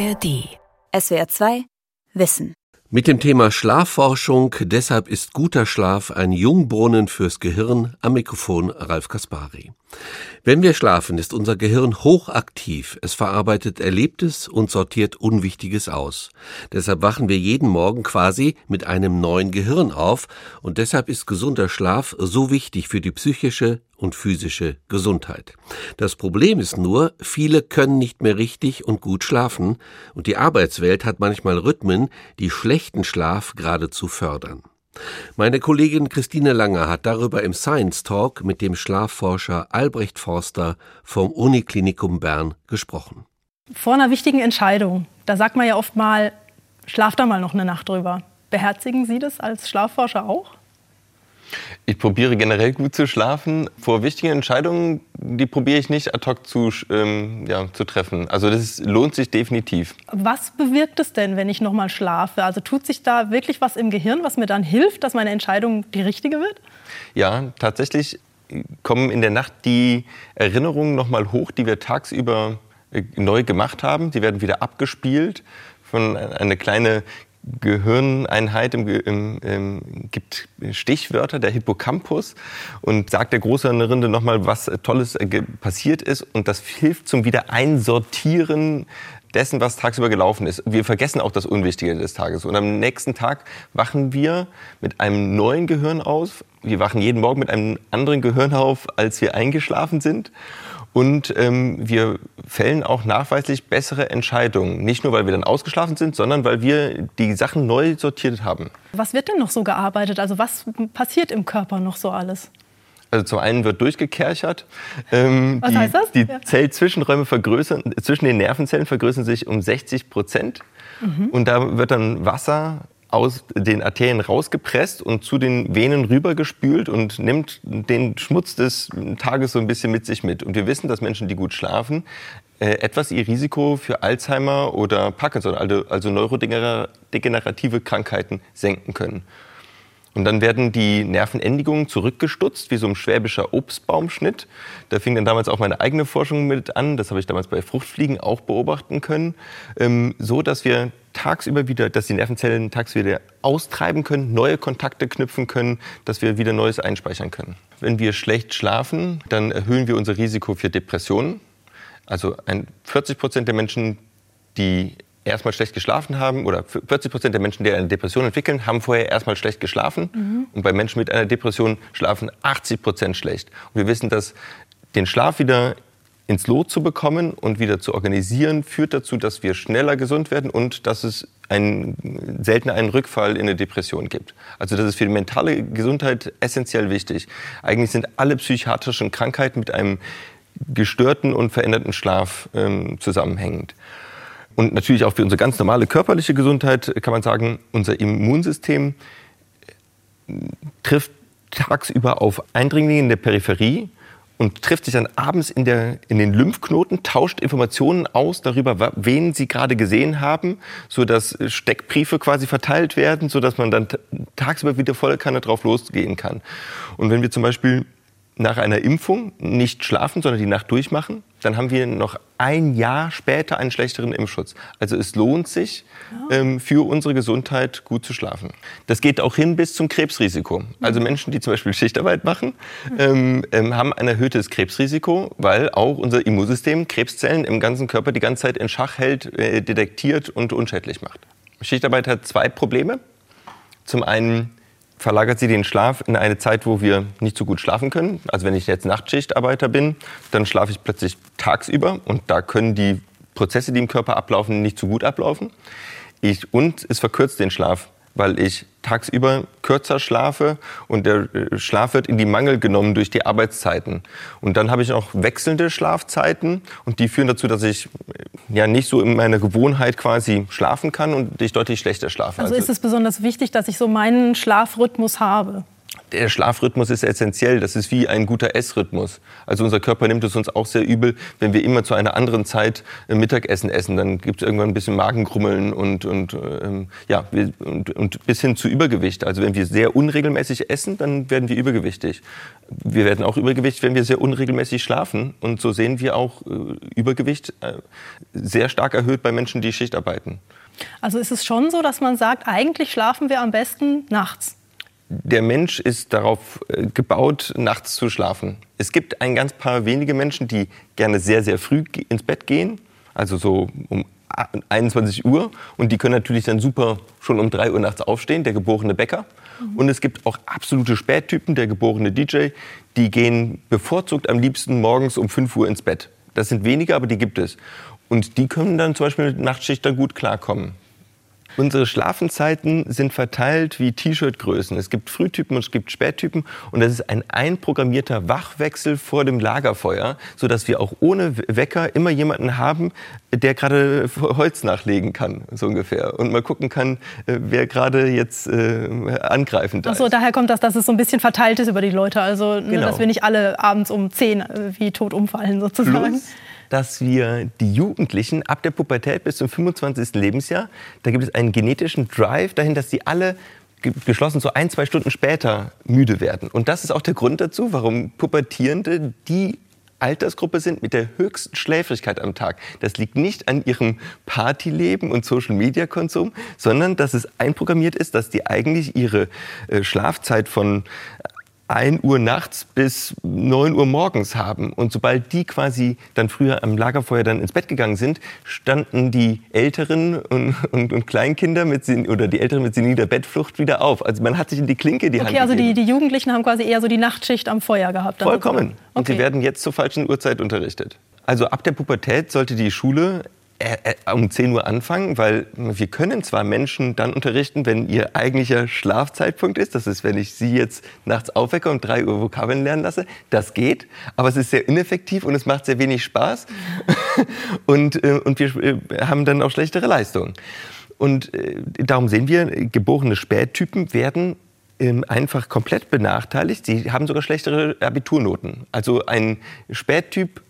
ARD. SWR 2 Wissen. Mit dem Thema Schlafforschung, deshalb ist guter Schlaf ein Jungbrunnen fürs Gehirn, am Mikrofon Ralf Kaspari. Wenn wir schlafen, ist unser Gehirn hochaktiv. Es verarbeitet Erlebtes und sortiert Unwichtiges aus. Deshalb wachen wir jeden Morgen quasi mit einem neuen Gehirn auf und deshalb ist gesunder Schlaf so wichtig für die psychische und physische Gesundheit. Das Problem ist nur, viele können nicht mehr richtig und gut schlafen und die Arbeitswelt hat manchmal Rhythmen, die schlechten Schlaf geradezu fördern. Meine Kollegin Christine Langer hat darüber im Science Talk mit dem Schlafforscher Albrecht Forster vom Uniklinikum Bern gesprochen. Vor einer wichtigen Entscheidung, da sagt man ja oft mal, schlaf da mal noch eine Nacht drüber. Beherzigen Sie das als Schlafforscher auch? Ich probiere generell gut zu schlafen. Vor wichtigen Entscheidungen, die probiere ich nicht ad hoc zu, ähm, ja, zu treffen. Also das lohnt sich definitiv. Was bewirkt es denn, wenn ich noch mal schlafe? Also tut sich da wirklich was im Gehirn, was mir dann hilft, dass meine Entscheidung die richtige wird? Ja, tatsächlich kommen in der Nacht die Erinnerungen noch mal hoch, die wir tagsüber äh, neu gemacht haben. Die werden wieder abgespielt von einer kleine Gehirneinheit im, im, im, gibt Stichwörter, der Hippocampus, und sagt der Großhirnrinde nochmal, was Tolles passiert ist. Und das hilft zum Wiedereinsortieren dessen, was tagsüber gelaufen ist. Wir vergessen auch das Unwichtige des Tages. Und am nächsten Tag wachen wir mit einem neuen Gehirn auf. Wir wachen jeden Morgen mit einem anderen Gehirn auf, als wir eingeschlafen sind. Und ähm, wir fällen auch nachweislich bessere Entscheidungen. Nicht nur, weil wir dann ausgeschlafen sind, sondern weil wir die Sachen neu sortiert haben. Was wird denn noch so gearbeitet? Also was passiert im Körper noch so alles? Also zum einen wird durchgekerchert. Ähm, Was die, heißt das? Die Ja. Zellzwischenräume vergrößern, zwischen den Nervenzellen vergrößern sich um 60 Prozent. Und da wird dann Wasser aus den Arterien rausgepresst und zu den Venen rübergespült und nimmt den Schmutz des Tages so ein bisschen mit sich mit. Und wir wissen, dass Menschen, die gut schlafen, äh, etwas ihr Risiko für Alzheimer oder Parkinson, also, also neurodegenerative Krankheiten, senken können. Und dann werden die Nervenendigungen zurückgestutzt, wie so ein schwäbischer Obstbaumschnitt. Da fing dann damals auch meine eigene Forschung mit an. Das habe ich damals bei Fruchtfliegen auch beobachten können. Ähm, so, dass wir tagsüber wieder, dass die Nervenzellen tagsüber wieder austreiben können, neue Kontakte knüpfen können, dass wir wieder Neues einspeichern können. Wenn wir schlecht schlafen, dann erhöhen wir unser Risiko für Depressionen. Also ein 40 Prozent der Menschen, die erstmal schlecht geschlafen haben, oder 40 Prozent der Menschen, die eine Depression entwickeln, haben vorher erstmal schlecht geschlafen. Und bei Menschen mit einer Depression schlafen 80 Prozent schlecht. Und wir wissen, dass den Schlaf wieder ins Lot zu bekommen und wieder zu organisieren, führt dazu, dass wir schneller gesund werden und dass es einen, seltener einen Rückfall in eine Depression gibt. Also das ist für die mentale Gesundheit essentiell wichtig. Eigentlich sind alle psychiatrischen Krankheiten mit einem gestörten und veränderten Schlaf ähm, zusammenhängend. Und natürlich auch für unsere ganz normale körperliche Gesundheit kann man sagen, unser Immunsystem trifft tagsüber auf Eindringlinge in der Peripherie und trifft sich dann abends in, der, in den Lymphknoten, tauscht Informationen aus darüber, wen sie gerade gesehen haben, sodass Steckbriefe quasi verteilt werden, sodass man dann tagsüber wieder volle Kanne drauf losgehen kann. Und wenn wir zum Beispiel nach einer Impfung nicht schlafen, sondern die Nacht durchmachen, dann haben wir noch ein Jahr später einen schlechteren Impfschutz. Also es lohnt sich, ähm, für unsere Gesundheit gut zu schlafen. Das geht auch hin bis zum Krebsrisiko. Also Menschen, die zum Beispiel Schichtarbeit machen, ähm, ähm, haben ein erhöhtes Krebsrisiko, weil auch unser Immunsystem Krebszellen im ganzen Körper die ganze Zeit in Schach hält, äh, detektiert und unschädlich macht. Schichtarbeit hat zwei Probleme. Zum einen verlagert sie den Schlaf in eine Zeit, wo wir nicht so gut schlafen können. Also wenn ich jetzt Nachtschichtarbeiter bin, dann schlafe ich plötzlich tagsüber und da können die Prozesse, die im Körper ablaufen, nicht so gut ablaufen. Ich, und es verkürzt den Schlaf, weil ich tagsüber kürzer schlafe und der äh, Schlaf wird in die Mangel genommen durch die Arbeitszeiten. Und dann habe ich auch wechselnde Schlafzeiten und die führen dazu, dass ich äh, ja nicht so in meiner Gewohnheit quasi schlafen kann und ich deutlich schlechter schlafe. Also ist es besonders wichtig, dass ich so meinen Schlafrhythmus habe. Der Schlafrhythmus ist essentiell. Das ist wie ein guter Essrhythmus. Also unser Körper nimmt es uns auch sehr übel, wenn wir immer zu einer anderen Zeit äh, Mittagessen essen. Dann gibt es irgendwann ein bisschen Magenkrummeln und, und, ähm, ja, und, und bis hin zu Übergewicht. Also wenn wir sehr unregelmäßig essen, dann werden wir übergewichtig. Wir werden auch übergewichtig, wenn wir sehr unregelmäßig schlafen. Und so sehen wir auch äh, Übergewicht äh, sehr stark erhöht bei Menschen, die Schicht arbeiten. Also ist es schon so, dass man sagt, eigentlich schlafen wir am besten nachts? Der Mensch ist darauf äh, gebaut, nachts zu schlafen. Es gibt ein ganz paar wenige Menschen, die gerne sehr, sehr früh ins Bett gehen, also so um 21 Uhr. Und die können natürlich dann super schon um 3 Uhr nachts aufstehen, der geborene Bäcker. Mhm. Und es gibt auch absolute Spättypen, der geborene DJ, die gehen bevorzugt am liebsten morgens um 5 Uhr ins Bett. Das sind wenige, aber die gibt es. Und die können dann zum Beispiel mit Nachtschicht dann gut klarkommen. Unsere Schlafenzeiten sind verteilt wie T-Shirt-Größen. Es gibt Frühtypen und es gibt Spättypen. Und das ist ein einprogrammierter Wachwechsel vor dem Lagerfeuer, sodass wir auch ohne Wecker immer jemanden haben, der gerade Holz nachlegen kann, so ungefähr. Und mal gucken kann, äh, wer gerade jetzt äh, angreifend ist. Ach so, daher kommt das, dass es so ein bisschen verteilt ist über die Leute. Also, ne, genau. dass wir nicht alle abends um 10 äh, wie tot umfallen, sozusagen. Plus, dass wir die Jugendlichen ab der Pubertät bis zum 25. Lebensjahr, da gibt es einen genetischen Drive dahin, dass sie alle geschlossen so ein, zwei Stunden später müde werden. Und das ist auch der Grund dazu, warum Pubertierende die Altersgruppe sind mit der höchsten Schläfrigkeit am Tag. Das liegt nicht an ihrem Partyleben und Social-Media-Konsum, sondern dass es einprogrammiert ist, dass die eigentlich ihre äh, Schlafzeit von 1 Uhr nachts bis 9 Uhr morgens haben. Und sobald die quasi dann früher am Lagerfeuer dann ins Bett gegangen sind, standen die Älteren und, und, und Kleinkinder mit oder die Älteren mit seniler Bettflucht wieder auf. Also man hat sich in die Klinke die okay, Hand Okay, also die, die, Jugendlichen haben quasi eher so die Nachtschicht am Feuer gehabt. Vollkommen. Okay. Und sie werden jetzt zur falschen Uhrzeit unterrichtet. Also ab der Pubertät sollte die Schule um 10 Uhr anfangen, weil wir können zwar Menschen dann unterrichten, wenn ihr eigentlicher Schlafzeitpunkt ist. Das ist, wenn ich sie jetzt nachts aufwecke und 3 Uhr Vokabeln lernen lasse. Das geht, aber es ist sehr ineffektiv und es macht sehr wenig Spaß. und, äh, und wir haben dann auch schlechtere Leistungen. Und darum sehen wir, geborene Spättypen werden ähm, einfach komplett benachteiligt. Sie haben sogar schlechtere Abiturnoten. Also ein Spättyp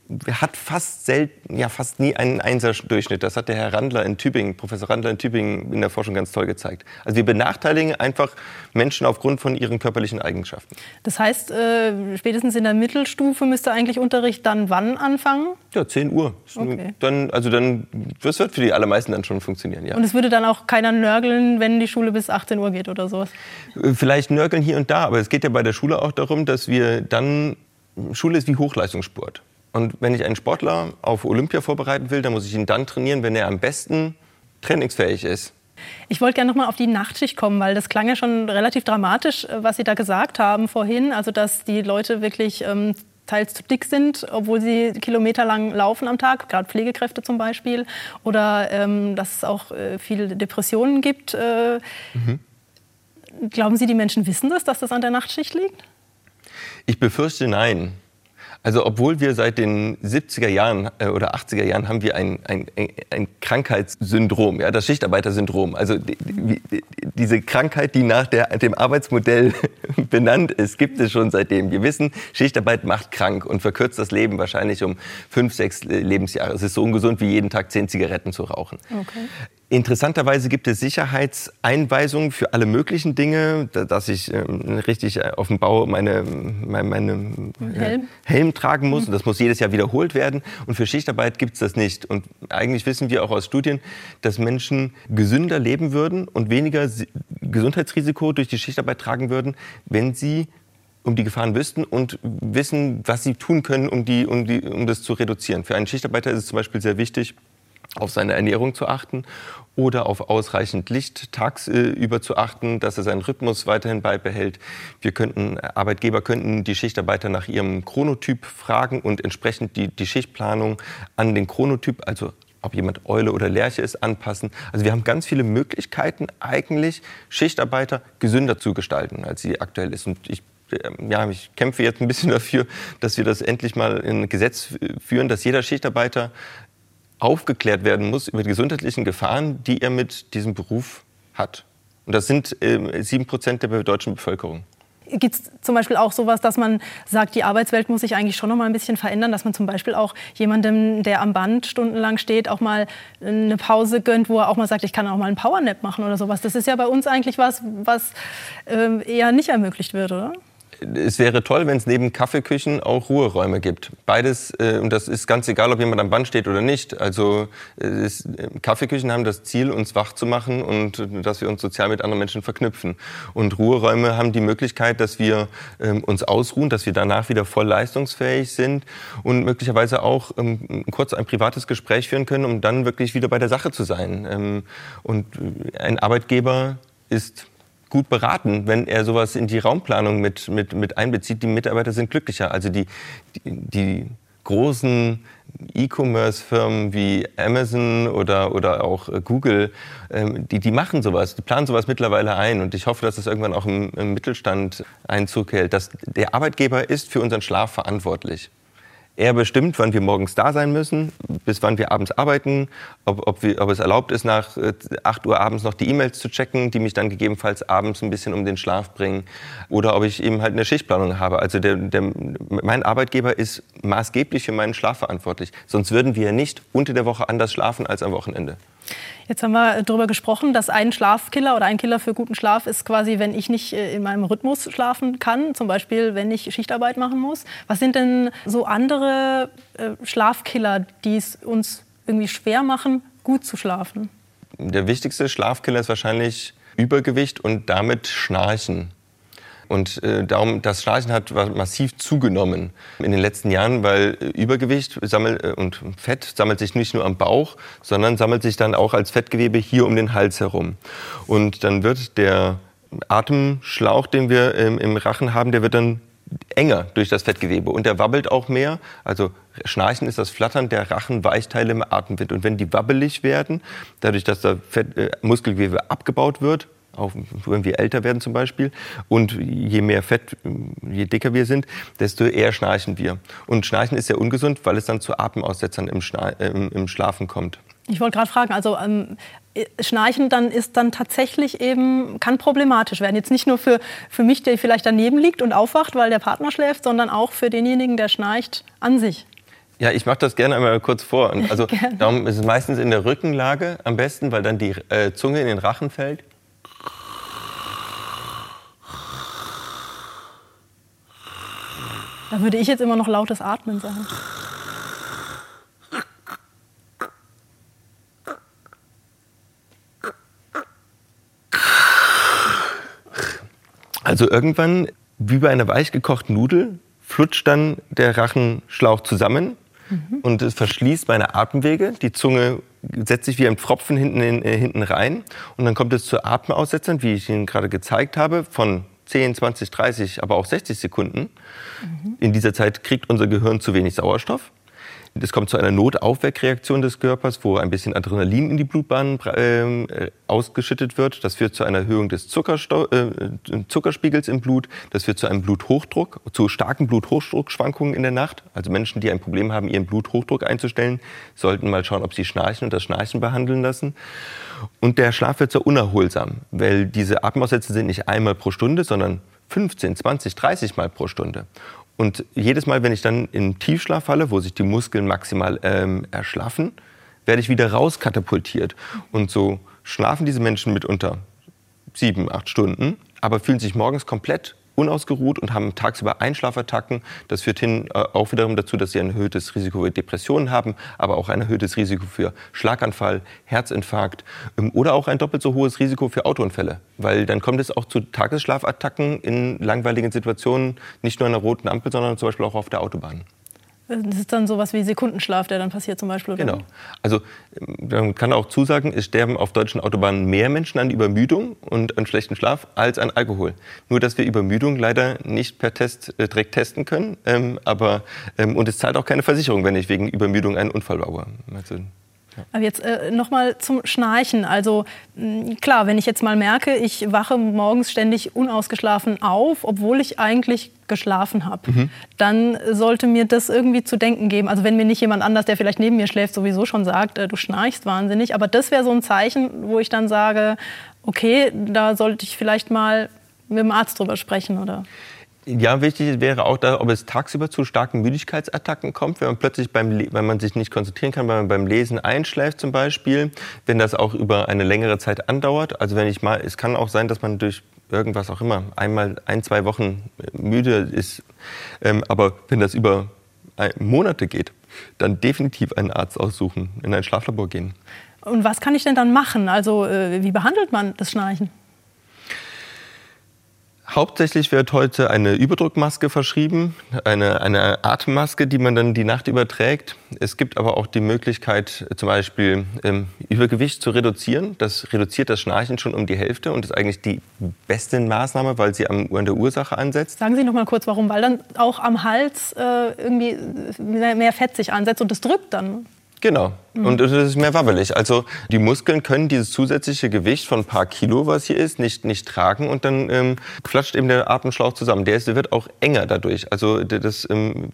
hat fast selten, ja fast nie einen Einser-Durchschnitt. Das hat der Herr Randler in Tübingen, Professor Randler in Tübingen in der Forschung ganz toll gezeigt. Also wir benachteiligen einfach Menschen aufgrund von ihren körperlichen Eigenschaften. Das heißt, äh, spätestens in der Mittelstufe müsste eigentlich Unterricht dann wann anfangen? Ja, 10 Uhr. Okay. Dann, also dann, das wird für die allermeisten dann schon funktionieren, ja. Und es würde dann auch keiner nörgeln, wenn die Schule bis 18 Uhr geht oder sowas? Äh, vielleicht nörgeln hier und da, aber es geht ja bei der Schule auch darum, dass wir dann, Schule ist wie Hochleistungssport. Und wenn ich einen Sportler auf Olympia vorbereiten will, dann muss ich ihn dann trainieren, wenn er am besten trainingsfähig ist. Ich wollte gerne noch mal auf die Nachtschicht kommen, weil das klang ja schon relativ dramatisch, äh, was Sie da gesagt haben vorhin. Also, dass die Leute wirklich ähm, teils zu dick sind, obwohl sie kilometerlang laufen am Tag, gerade Pflegekräfte zum Beispiel. Oder ähm, dass es auch äh, viele Depressionen gibt. Äh, mhm. Glauben Sie, die Menschen wissen das, dass das an der Nachtschicht liegt? Ich befürchte nein. Also obwohl wir seit den 70er Jahren äh, oder 80er Jahren haben wir ein, ein, ein Krankheitssyndrom, ja, das Schichtarbeitersyndrom. Also die, die, diese Krankheit, die nach der, dem Arbeitsmodell benannt ist, gibt es schon seitdem. Wir wissen, Schichtarbeit macht krank und verkürzt das Leben wahrscheinlich um fünf, sechs Lebensjahre. Es ist so ungesund wie jeden Tag zehn Zigaretten zu rauchen. Okay. Interessanterweise gibt es Sicherheitseinweisungen für alle möglichen Dinge, dass ich ähm, richtig äh, auf dem Bau meine, meine, meine äh, Helm. Helm. tragen muss. Und das muss jedes Jahr wiederholt werden. Und für Schichtarbeit gibt es das nicht. Und eigentlich wissen wir auch aus Studien, dass Menschen gesünder leben würden und weniger Gesundheitsrisiko durch die Schichtarbeit tragen würden, wenn sie um die Gefahren wüssten und wissen, was sie tun können, um, die, um, die, um das zu reduzieren. Für einen Schichtarbeiter ist es zum Beispiel sehr wichtig, auf seine Ernährung zu achten oder auf ausreichend Licht tagsüber zu achten, dass er seinen Rhythmus weiterhin beibehält. Wir könnten, Arbeitgeber könnten die Schichtarbeiter nach ihrem Chronotyp fragen und entsprechend die, die Schichtplanung an den Chronotyp, also ob jemand Eule oder Lerche ist, anpassen. Also wir haben ganz viele Möglichkeiten, eigentlich Schichtarbeiter gesünder zu gestalten, als sie aktuell ist. Und ich ähm, ja, ich kämpfe jetzt ein bisschen dafür, dass wir das endlich mal in Gesetz führen, dass jeder Schichtarbeiter aufgeklärt werden muss über die gesundheitlichen Gefahren, die er mit diesem Beruf hat. Und das sind sieben äh, Prozent der deutschen Bevölkerung. Gibt es zum Beispiel auch sowas, dass man sagt, die Arbeitswelt muss sich eigentlich schon noch mal ein bisschen verändern, dass man zum Beispiel auch jemandem, der am Band stundenlang steht, auch mal eine Pause gönnt, wo er auch mal sagt, ich kann auch mal einen Powernap machen oder sowas. Das ist ja bei uns eigentlich was, was äh, eher nicht ermöglicht wird, oder? Es wäre toll, wenn es neben Kaffeeküchen auch Ruheräume gibt. Beides, äh, und das ist ganz egal, ob jemand am Band steht oder nicht. Also ist, äh, Kaffeeküchen haben das Ziel, uns wach zu machen und äh, dass wir uns sozial mit anderen Menschen verknüpfen. Und Ruheräume haben die Möglichkeit, dass wir ähm, uns ausruhen, dass wir danach wieder voll leistungsfähig sind und möglicherweise auch ähm, kurz ein privates Gespräch führen können, um dann wirklich wieder bei der Sache zu sein. Ähm, und äh, ein Arbeitgeber ist gut beraten, wenn er sowas in die Raumplanung mit, mit, mit einbezieht. Die Mitarbeiter sind glücklicher. Also die, die, die großen E-Commerce-Firmen wie Amazon oder, oder auch äh, Google, ähm, die, die machen sowas, die planen sowas mittlerweile ein. Und ich hoffe, dass es irgendwann auch im, im Mittelstand Einzug hält. Dass der Arbeitgeber ist für unseren Schlaf verantwortlich. Er bestimmt, wann wir morgens da sein müssen, bis wann wir abends arbeiten, ob, ob, wir, ob es erlaubt ist, nach 8 äh, Uhr abends noch die E-Mails zu checken, die mich dann gegebenenfalls abends ein bisschen um den Schlaf bringen, oder ob ich eben halt eine Schichtplanung habe. Also der, der, mein Arbeitgeber ist maßgeblich für meinen Schlaf verantwortlich. Sonst würden wir nicht unter der Woche anders schlafen als am Wochenende. Jetzt haben wir darüber gesprochen, dass ein Schlafkiller oder ein Killer für guten Schlaf ist quasi, wenn ich nicht äh, in meinem Rhythmus schlafen kann, zum Beispiel wenn ich Schichtarbeit machen muss. Was sind denn so andere äh, Schlafkiller, die es uns irgendwie schwer machen, gut zu schlafen? Der wichtigste Schlafkiller ist wahrscheinlich Übergewicht und damit Schnarchen. Und äh, darum, das Schnarchen hat massiv zugenommen in den letzten Jahren, weil äh, Übergewicht sammelt, äh, und Fett sammelt sich nicht nur am Bauch, sondern sammelt sich dann auch als Fettgewebe hier um den Hals herum. Und dann wird der Atemschlauch, den wir im, im Rachen haben, der wird dann enger durch das Fettgewebe und der wabbelt auch mehr. Also Schnarchen ist das Flattern der Rachenweichteile im Atemwind. Und wenn die wabbelig werden, dadurch, dass das Fett, äh, Muskelgewebe abgebaut wird, auch wenn wir älter werden zum Beispiel. Und je mehr Fett, je dicker wir sind, desto eher schnarchen wir. Und Schnarchen ist ja ungesund, weil es dann zu Atemaussetzern im, Schna äh, im Schlafen kommt. Ich wollte gerade fragen, also ähm, Schnarchen dann ist dann tatsächlich eben, kann problematisch werden. Jetzt nicht nur für, für mich, der vielleicht daneben liegt und aufwacht, weil der Partner schläft, sondern auch für denjenigen, der schnarcht an sich. Ja, ich mache das gerne einmal kurz vor. Also darum ist es meistens in der Rückenlage am besten, weil dann die äh, Zunge in den Rachen fällt. Da würde ich jetzt immer noch lautes Atmen sagen. Also irgendwann, wie bei einer weich gekochten Nudel, flutscht dann der Rachenschlauch zusammen mhm. und es verschließt meine Atemwege. Die Zunge setzt sich wie ein Pfropfen hinten, in, äh, hinten rein und dann kommt es zu Atemaussetzern, wie ich Ihnen gerade gezeigt habe, von 10, 20, 30, aber auch 60 Sekunden. Mhm. In dieser Zeit kriegt unser Gehirn zu wenig Sauerstoff. Es kommt zu einer Notaufweckreaktion des Körpers, wo ein bisschen Adrenalin in die Blutbahn äh, ausgeschüttet wird. Das führt zu einer Erhöhung des Zuckersto äh, Zuckerspiegels im Blut. Das führt zu einem Bluthochdruck, zu starken Bluthochdruckschwankungen in der Nacht. Also Menschen, die ein Problem haben, ihren Bluthochdruck einzustellen, sollten mal schauen, ob sie schnarchen und das Schnarchen behandeln lassen. Und der Schlaf wird so unerholsam, weil diese Atemaussätze sind nicht einmal pro Stunde, sondern 15, 20, 30 Mal pro Stunde. Und jedes Mal, wenn ich dann in Tiefschlaf falle, wo sich die Muskeln maximal ähm, erschlaffen, werde ich wieder rauskatapultiert. Und so schlafen diese Menschen mitunter sieben, acht Stunden, aber fühlen sich morgens komplett unausgeruht und haben tagsüber Einschlafattacken. Das führt hin äh, auch wiederum dazu, dass sie ein erhöhtes Risiko für Depressionen haben, aber auch ein erhöhtes Risiko für Schlaganfall, Herzinfarkt ähm, oder auch ein doppelt so hohes Risiko für Autounfälle. Weil dann kommt es auch zu Tagesschlafattacken in langweiligen Situationen, nicht nur an der roten Ampel, sondern zum Beispiel auch auf der Autobahn. Das ist dann sowas wie Sekundenschlaf, der dann passiert zum Beispiel. Oder? Genau. Also man kann auch zusagen, es sterben auf deutschen Autobahnen mehr Menschen an Übermüdung und an schlechten Schlaf als an Alkohol. Nur dass wir Übermüdung leider nicht per Test äh, direkt testen können. Ähm, aber, ähm, und es zahlt auch keine Versicherung, wenn ich wegen Übermüdung einen Unfall baue. Also, aber jetzt äh, noch mal zum Schnarchen. Also mh, klar, wenn ich jetzt mal merke, ich wache morgens ständig unausgeschlafen auf, obwohl ich eigentlich geschlafen habe, mhm. dann sollte mir das irgendwie zu denken geben. Also wenn mir nicht jemand anders, der vielleicht neben mir schläft, sowieso schon sagt, äh, du schnarchst wahnsinnig. Aber das wäre so ein Zeichen, wo ich dann sage, okay, da sollte ich vielleicht mal mit dem Arzt drüber sprechen, oder? Ja, wichtig wäre auch, da, ob es tagsüber zu starken Müdigkeitsattacken kommt, wenn man plötzlich beim, wenn man sich nicht konzentrieren kann, wenn man beim Lesen einschläft zum Beispiel, wenn das auch über eine längere Zeit andauert. Also wenn ich mal, es kann auch sein, dass man durch irgendwas auch immer einmal ein, zwei Wochen müde ist, ähm, aber wenn das über Monate geht, dann definitiv einen Arzt aussuchen, in ein Schlaflabor gehen. Und was kann ich denn dann machen? Also äh, wie behandelt man das Schnarchen? Hauptsächlich wird heute eine Überdruckmaske verschrieben, eine, eine Atemmaske, die man dann die Nacht überträgt. Es gibt aber auch die Möglichkeit, zum Beispiel ähm, Übergewicht zu reduzieren. Das reduziert das Schnarchen schon um die Hälfte und ist eigentlich die beste Maßnahme, weil sie am, an der Ursache ansetzt. Sagen Sie noch mal kurz, warum? Weil dann auch am Hals äh, irgendwie mehr Fett sich ansetzt und das drückt dann. Genau. Mhm. Und es ist mehr wabbelig. Also die Muskeln können dieses zusätzliche Gewicht von ein paar Kilo, was hier ist, nicht, nicht tragen und dann ähm, flatscht eben der Atemschlauch zusammen. Der, ist, der wird auch enger dadurch. Also das ähm,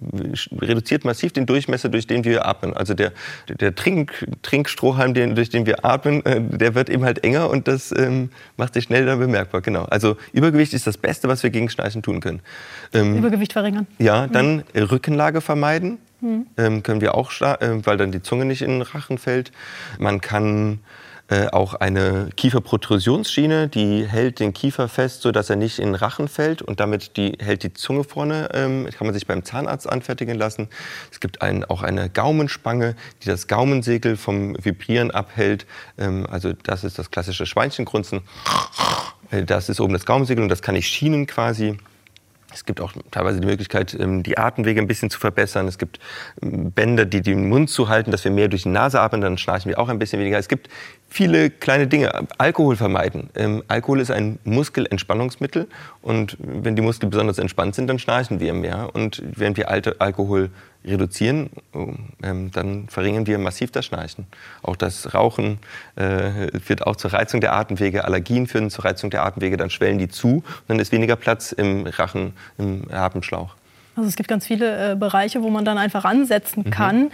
reduziert massiv den Durchmesser, durch den wir atmen. Also der, der Trink, Trinkstrohhalm, den, durch den wir atmen, äh, der wird eben halt enger und das ähm, macht sich schnell dann bemerkbar. Genau. Also Übergewicht ist das Beste, was wir gegen Schnarchen tun können. Ähm, Übergewicht verringern. Ja, dann mhm. Rückenlage vermeiden. Mhm. Ähm, können wir auch, äh, weil dann die Zunge nicht in den Rachen fällt. Man kann äh, auch eine Kieferprotrusionsschiene, die hält den Kiefer fest, sodass er nicht in den Rachen fällt und damit die, hält die Zunge vorne. Ähm, kann man sich beim Zahnarzt anfertigen lassen. Es gibt ein, auch eine Gaumenspange, die das Gaumensegel vom Vibrieren abhält. Ähm, also das ist das klassische Schweinchengrunzen. Äh, das ist oben das Gaumensegel und das kann ich schienen quasi. Es gibt auch teilweise die Möglichkeit, ähm, die Atemwege ein bisschen zu verbessern. Es gibt ähm, Bänder, die den Mund zu halten, dass wir mehr durch die Nase atmen, dann schnarchen wir auch ein bisschen weniger. Es gibt viele kleine Dinge. Alkohol vermeiden. Ähm, Alkohol ist ein Muskelentspannungsmittel und wenn die Muskeln besonders entspannt sind, dann schnarchen wir mehr. Und wenn wir alte Alkohol reduzieren, ähm, dann verringern wir massiv das Schnarchen. Auch das Rauchen äh, führt auch zur Reizung der Atemwege. Allergien führen zur Reizung der Atemwege. Dann schwellen die zu und dann ist weniger Platz im Rachen, im Atemschlauch. Also es gibt ganz viele äh, Bereiche, wo man dann einfach ansetzen mhm. kann. Mhm.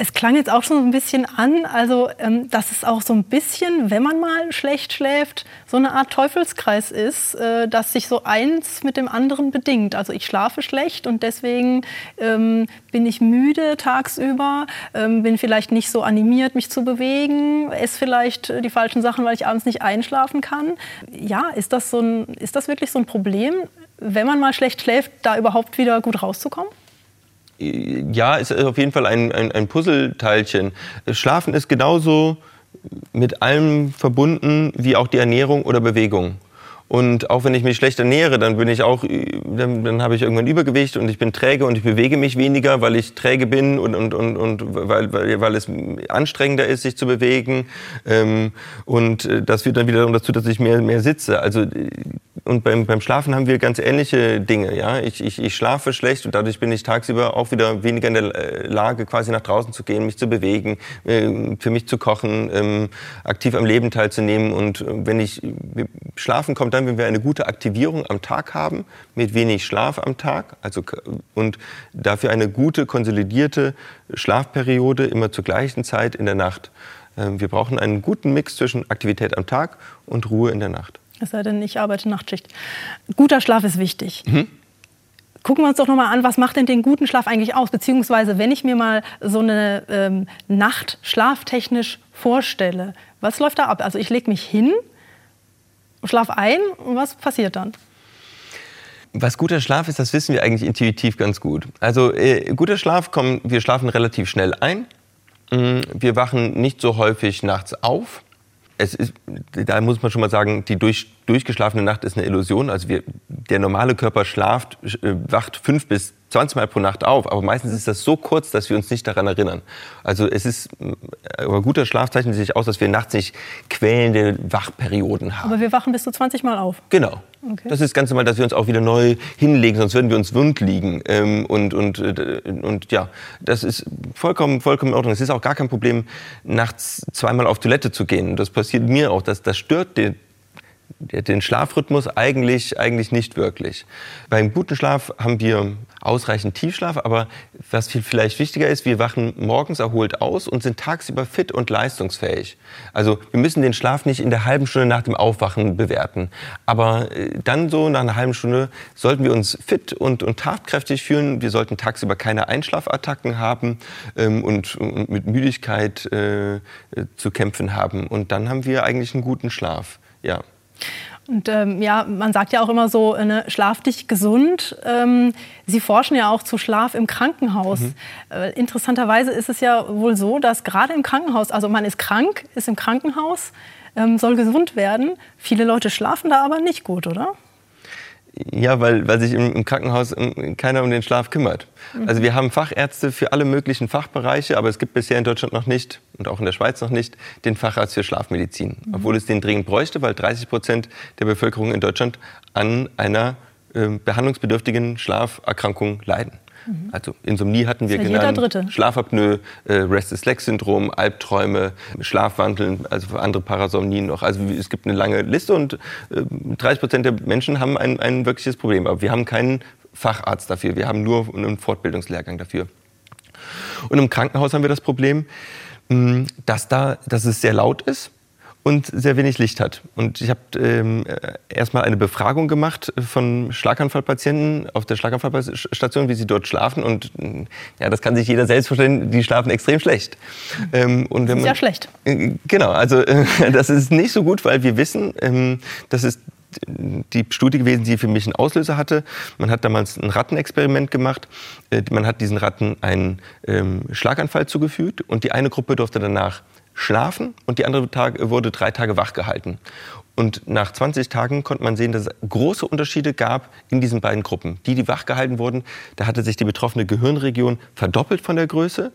Es klang jetzt auch schon so ein bisschen an, also ähm, dass es auch so ein bisschen, wenn man mal schlecht schläft, so eine Art Teufelskreis ist, äh, dass sich so eins mit dem anderen bedingt. Also ich schlafe schlecht und deswegen ähm, bin ich müde tagsüber, ähm, bin vielleicht nicht so animiert, mich zu bewegen, esse vielleicht die falschen Sachen, weil ich abends nicht einschlafen kann. Ja, ist das, so ein, ist das wirklich so ein Problem, wenn man mal schlecht schläft, da überhaupt wieder gut rauszukommen? Ja, ist auf jeden Fall ein, ein, ein Puzzleteilchen. Schlafen ist genauso mit allem verbunden wie auch die Ernährung oder Bewegung. Und auch wenn ich mich schlecht ernähre, dann bin ich auch, dann, dann habe ich irgendwann Übergewicht und ich bin träge und ich bewege mich weniger, weil ich träge bin und, und, und, und weil, weil, weil es anstrengender ist, sich zu bewegen. Ähm, und äh, das führt dann wiederum dazu, dass ich mehr, mehr sitze. Also und beim, beim Schlafen haben wir ganz ähnliche Dinge. Ja? Ich, ich, ich schlafe schlecht und dadurch bin ich tagsüber auch wieder weniger in der äh, Lage, quasi nach draußen zu gehen, mich zu bewegen, äh, für mich zu kochen, ähm, aktiv am Leben teilzunehmen. Und äh, wenn ich schlafen kommt dann, wenn wir eine gute Aktivierung am Tag haben, mit wenig Schlaf am Tag, also und dafür eine gute konsolidierte Schlafperiode immer zur gleichen Zeit in der Nacht. Ähm, wir brauchen einen guten Mix zwischen Aktivität am Tag und Ruhe in der Nacht. Es sei denn, ich arbeite Nachtschicht. Guter Schlaf ist wichtig. Mhm. Gucken wir uns doch noch mal an, was macht denn den guten Schlaf eigentlich aus? Beziehungsweise, wenn ich mir mal so eine ähm, Nacht schlaftechnisch vorstelle, was läuft da ab? Also ich lege mich hin, schlafe ein und was passiert dann? Was guter Schlaf ist, das wissen wir eigentlich intuitiv ganz gut. Also äh, guter Schlaf, kommt, wir schlafen relativ schnell ein. Mm, wir wachen nicht so häufig nachts auf ist, da muss man schon mal sagen, die durch, durchgeschlafene Nacht ist eine Illusion. Also wir, der normale Körper schlaft, äh, wacht fünf bis 20 Mal pro Nacht auf, aber meistens ist das so kurz, dass wir uns nicht daran erinnern. Also es ist, äh, aber guter Schlaf zeichnet sich aus, dass wir nachts nicht quälende Wachperioden haben. Aber wir wachen bis zu 20 Mal auf. Genau. Okay. Das ist ganz normal, dass wir uns auch wieder neu hinlegen, sonst würden wir uns wund liegen. Ähm, und, und, äh, und ja, das ist vollkommen, vollkommen in Ordnung. Es ist auch gar kein Problem, nachts zweimal auf Toilette zu gehen. Das passiert mir auch. Das, das stört den, den Schlafrhythmus eigentlich, eigentlich nicht wirklich. Beim guten Schlaf haben wir ausreichend Tiefschlaf, aber was viel vielleicht wichtiger ist, wir wachen morgens erholt aus und sind tagsüber fit und leistungsfähig. Also wir müssen den Schlaf nicht in der halben Stunde nach dem Aufwachen bewerten, aber äh, dann so nach einer halben Stunde sollten wir uns fit und, und tatkräftig fühlen. Wir sollten tagsüber keine Einschlafattacken haben ähm, und, und, mit Müdigkeit äh, zu kämpfen haben und dann haben wir eigentlich einen guten Schlaf. Ja. Und ähm, ja, man sagt ja auch immer so, ne, schlaf dich gesund. Ähm, Sie forschen ja auch zu Schlaf im Krankenhaus. Mhm. Äh, interessanterweise ist es ja wohl so, dass gerade im Krankenhaus, also man ist krank, ist im Krankenhaus, ähm, soll gesund werden. Viele Leute schlafen da aber nicht gut, oder? Ja, weil, weil sich im, im Krankenhaus keiner um den Schlaf kümmert. Mhm. Also wir haben Fachärzte für alle möglichen Fachbereiche, aber es gibt bisher in Deutschland noch nicht und auch in der Schweiz noch nicht den Facharzt für Schlafmedizin. Mhm. Obwohl es den dringend bräuchte, weil 30 Prozent der Bevölkerung in Deutschland an einer äh, behandlungsbedürftigen Schlaferkrankung leiden. Mhm. Also Insomnie hatten wir ja genannt, Schlafapnoe, äh, Restless-Leg-Syndrom, Albträume, Schlafwandeln, also andere Parasomnien noch. Also es gibt eine lange Liste und äh, 30 Prozent der Menschen haben ein, ein wirkliches Problem. Aber wir haben keinen Facharzt dafür, wir haben nur einen Fortbildungslehrgang dafür. Und im Krankenhaus haben wir das Problem, dass, da, dass es sehr laut ist und sehr wenig Licht hat. Und ich habe ähm, erstmal eine Befragung gemacht von Schlaganfallpatienten auf der Schlaganfallstation, wie sie dort schlafen. Und ja, das kann sich jeder selbst vorstellen, die schlafen extrem schlecht. Ähm, und ist man, ja schlecht. Äh, genau, also äh, das ist nicht so gut, weil wir wissen, ähm, das ist die Studie gewesen, die für mich einen Auslöser hatte. Man hat damals ein Rattenexperiment gemacht. Äh, man hat diesen Ratten einen ähm, Schlaganfall zugefügt und die eine Gruppe durfte danach schlafen und die andere Tag wurde drei Tage wach gehalten. Und nach 20 Tagen konnte man sehen, dass es große Unterschiede gab in diesen beiden Gruppen. Die, die wach gehalten wurden, da hatte sich die betroffene Gehirnregion verdoppelt von der Größe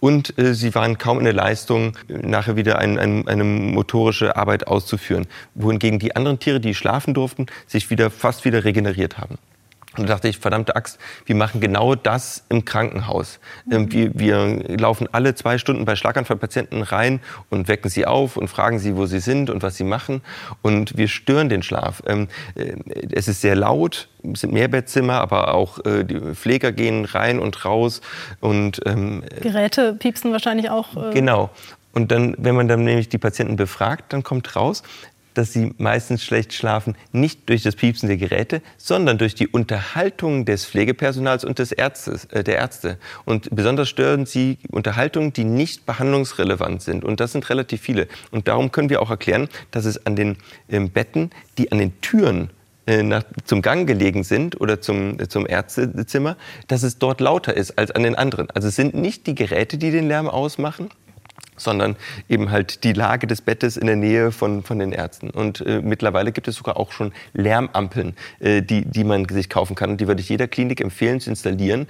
und äh, sie waren kaum in der Leistung, nachher wieder ein, ein, eine motorische Arbeit auszuführen. Wohingegen die anderen Tiere, die schlafen durften, sich wieder fast wieder regeneriert haben. Und da dachte ich, verdammte Axt, wir machen genau das im Krankenhaus. Mhm. Wir, wir, laufen alle zwei Stunden bei Schlaganfallpatienten rein und wecken sie auf und fragen sie, wo sie sind und was sie machen. Und wir stören den Schlaf. Ähm, äh, es ist sehr laut, es sind Mehrbettzimmer, aber auch äh, die Pfleger gehen rein und raus. Und, ähm, Geräte piepsen wahrscheinlich auch. Äh genau. Und dann, wenn man dann nämlich die Patienten befragt, dann kommt raus, dass sie meistens schlecht schlafen, nicht durch das Piepsen der Geräte, sondern durch die Unterhaltung des Pflegepersonals und des Ärztes, äh, der Ärzte. Und besonders stören sie Unterhaltungen, die nicht behandlungsrelevant sind. Und das sind relativ viele. Und darum können wir auch erklären, dass es an den äh, Betten, die an den Türen äh, nach, zum Gang gelegen sind oder zum, äh, zum Ärztezimmer, dass es dort lauter ist als an den anderen. Also es sind nicht die Geräte, die den Lärm ausmachen, sondern eben halt die Lage des Bettes in der Nähe von, von den Ärzten. Und äh, mittlerweile gibt es sogar auch schon Lärmampeln, äh, die, die man sich kaufen kann. Und die würde ich jeder Klinik empfehlen zu installieren,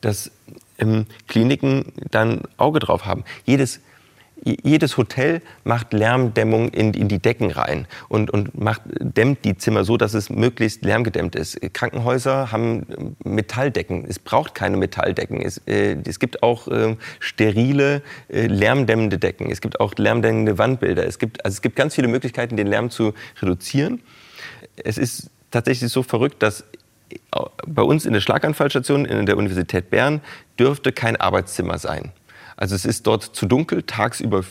dass ähm, Kliniken dann Auge drauf haben. Jedes jedes Hotel macht Lärmdämmung in, in die Decken rein und, und macht, dämmt die Zimmer so, dass es möglichst lärmgedämmt ist. Krankenhäuser haben Metalldecken. Es braucht keine Metalldecken. Es, äh, es gibt auch äh, sterile, äh, lärmdämmende Decken. Es gibt auch lärmdämmende Wandbilder. Es gibt, also es gibt ganz viele Möglichkeiten, den Lärm zu reduzieren. Es ist tatsächlich so verrückt, dass bei uns in der Schlaganfallstation in der Universität Bern dürfte kein Arbeitszimmer sein. Also es ist dort zu dunkel, tagsüber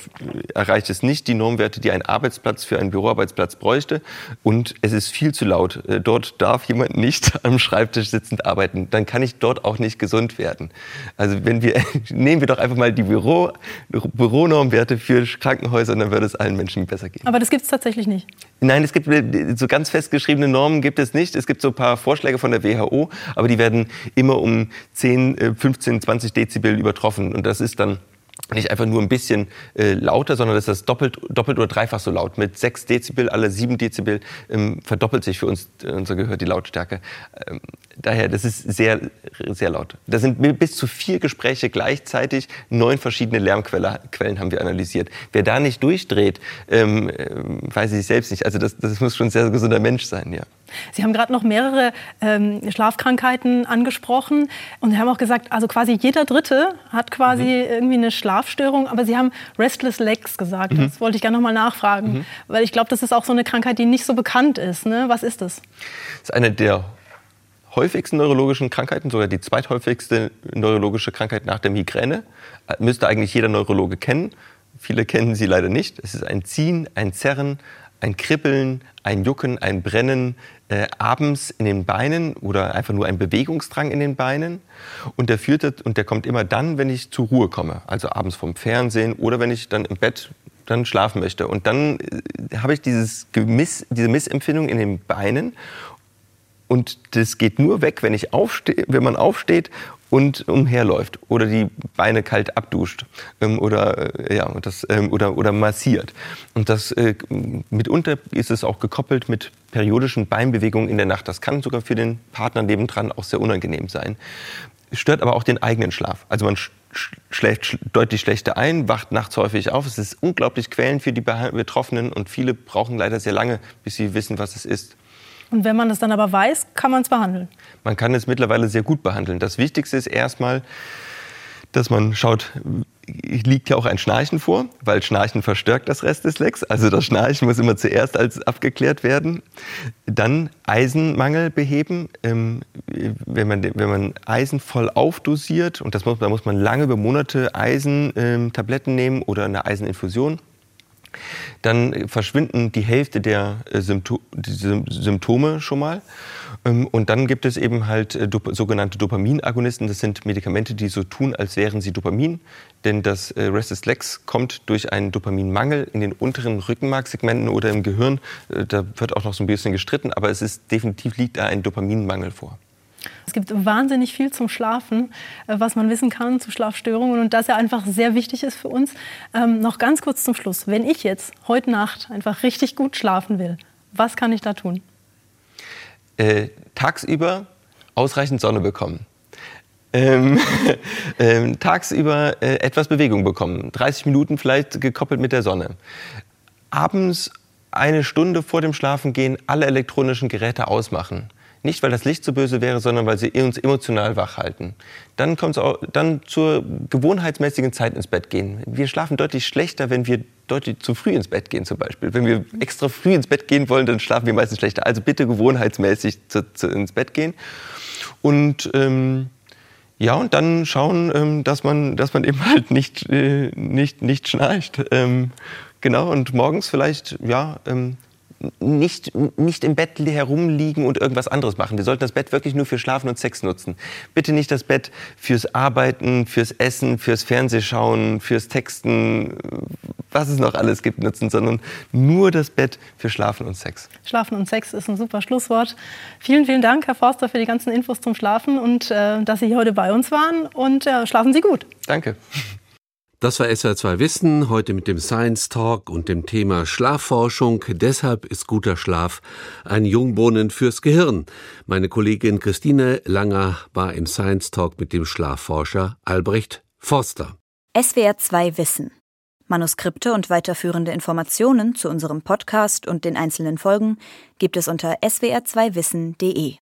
erreicht es nicht die Normwerte, die ein Arbeitsplatz für einen Büroarbeitsplatz bräuchte. Und es ist viel zu laut. Äh, dort darf jemand nicht am Schreibtisch sitzend arbeiten. Dann kann ich dort auch nicht gesund werden. Also wenn wir, nehmen wir doch einfach mal die Büro, Büronormwerte für Krankenhäuser und dann würde es allen Menschen besser gehen. Aber das gibt es tatsächlich nicht. Nein, es gibt äh, so ganz festgeschriebene Normen gibt es nicht. Es gibt so ein paar Vorschläge von der WHO, aber die werden immer um 10, 15, 20 Dezibel übertroffen. Und das ist dann nicht einfach nur ein bisschen äh, lauter, sondern das ist doppelt, doppelt oder dreifach so laut. Mit 6 Dezibel, alle 7 Dezibel ähm, verdoppelt sich für uns äh, unser Gehör die Lautstärke. Ähm, daher, das ist sehr, sehr laut. Da sind bis zu vier Gespräche gleichzeitig. Neun verschiedene Lärmquellen haben wir analysiert. Wer da nicht durchdreht, ähm, äh, weiß ich selbst nicht. Also das, das muss schon ein sehr gesunder Mensch sein, ja. Sie haben gerade noch mehrere ähm, Schlafkrankheiten angesprochen und Sie haben auch gesagt, also quasi jeder Dritte hat quasi mhm. irgendwie eine Schlafstörung, aber Sie haben Restless Legs gesagt. Mhm. Das wollte ich gerne noch mal nachfragen, mhm. weil ich glaube, das ist auch so eine Krankheit, die nicht so bekannt ist. Ne? Was ist das? Das ist eine der häufigsten neurologischen Krankheiten, sogar die zweithäufigste neurologische Krankheit nach der Migräne. Müsste eigentlich jeder Neurologe kennen. Viele kennen sie leider nicht. Es ist ein Ziehen, ein Zerren, ein Kribbeln, ein Jucken, ein Brennen äh, abends in den Beinen oder einfach nur ein Bewegungsdrang in den Beinen. Und der führt und der kommt immer dann, wenn ich zur Ruhe komme, also abends vom Fernsehen oder wenn ich dann im Bett dann schlafen möchte. Und dann äh, habe ich dieses Gemiss, diese Missempfindung in den Beinen. Und das geht nur weg, wenn, ich aufste wenn man aufsteht und umherläuft oder die Beine kalt abduscht ähm, oder, äh, ja, das, ähm, oder, oder massiert. Und das, äh, mitunter ist es auch gekoppelt mit periodischen Beinbewegungen in der Nacht. Das kann sogar für den Partner nebendran auch sehr unangenehm sein. Stört aber auch den eigenen Schlaf. Also man schläft deutlich schlechter ein, wacht nachts häufig auf. Es ist unglaublich quälend für die Betroffenen und viele brauchen leider sehr lange, bis sie wissen, was es ist. Und wenn man es dann aber weiß, kann man es behandeln? Man kann es mittlerweile sehr gut behandeln. Das Wichtigste ist erstmal, dass man schaut, liegt ja auch ein Schnarchen vor, weil Schnarchen verstärkt das Rest des Lecks. Also das Schnarchen muss immer zuerst als abgeklärt werden. Dann Eisenmangel beheben. Ähm, wenn, man, wenn man Eisen voll aufdosiert, und das muss, da muss man lange über Monate Eisentabletten nehmen oder eine Eiseninfusion, dann verschwinden die Hälfte der äh, Symptome schon mal. Ähm, und dann gibt es eben halt äh, sogenannte Dopaminagonisten. Das sind Medikamente, die so tun, als wären sie Dopamin. Denn das äh, Restless Legs kommt durch einen Dopaminmangel in den unteren Rückenmarksegmenten oder im Gehirn. Da wird auch noch so ein bisschen gestritten, aber es ist definitiv liegt da ein Dopaminmangel vor. Es gibt wahnsinnig viel zum Schlafen, äh, was man wissen kann zu Schlafstörungen und das ja einfach sehr wichtig ist für uns. Ähm, noch ganz kurz zum Schluss. Wenn ich jetzt heute Nacht einfach richtig gut schlafen will, was kann ich da tun? Äh, tagsüber ausreichend Sonne bekommen. Ähm, äh, tagsüber äh, etwas Bewegung bekommen. 30 Minuten vielleicht gekoppelt mit der Sonne. Abends eine Stunde vor dem Schlafengehen alle elektronischen Geräte ausmachen. Nicht, weil das Licht so böse wäre, sondern weil sie uns emotional wach halten. Dann kommt es auch dann zur gewohnheitsmäßigen Zeit ins Bett gehen. Wir schlafen deutlich schlechter, wenn wir deutlich zu früh ins Bett gehen zum Beispiel. Wenn wir extra früh ins Bett gehen wollen, dann schlafen wir meistens schlechter. Also bitte gewohnheitsmäßig zu, zu, ins Bett gehen. Und ähm, ja, und dann schauen, ähm, dass, man, dass man eben halt nicht, äh, nicht, nicht schnarcht. Ähm, genau, und morgens vielleicht ja, ähm, nicht, nicht im Bett herumliegen und irgendwas anderes machen. Wir sollten das Bett wirklich nur für Schlafen und Sex nutzen. Bitte nicht das Bett fürs Arbeiten, fürs Essen, fürs Fernsehschauen, fürs Texten, was es noch alles gibt, nutzen, sondern nur das Bett für Schlafen und Sex. Schlafen und Sex ist ein super Schlusswort. Vielen, vielen Dank, Herr Forster, für die ganzen Infos zum Schlafen und äh, dass Sie heute bei uns waren. Und äh, schlafen Sie gut. Danke. Das war SWR2 Wissen, heute mit dem Science Talk und dem Thema Schlafforschung. Deshalb ist guter Schlaf ein Jungbrunnen fürs Gehirn. Meine Kollegin Christine Langer war im Science Talk mit dem Schlafforscher Albrecht Forster. SWR2 Wissen. Manuskripte und weiterführende Informationen zu unserem Podcast und den einzelnen Folgen gibt es unter swr2wissen.de.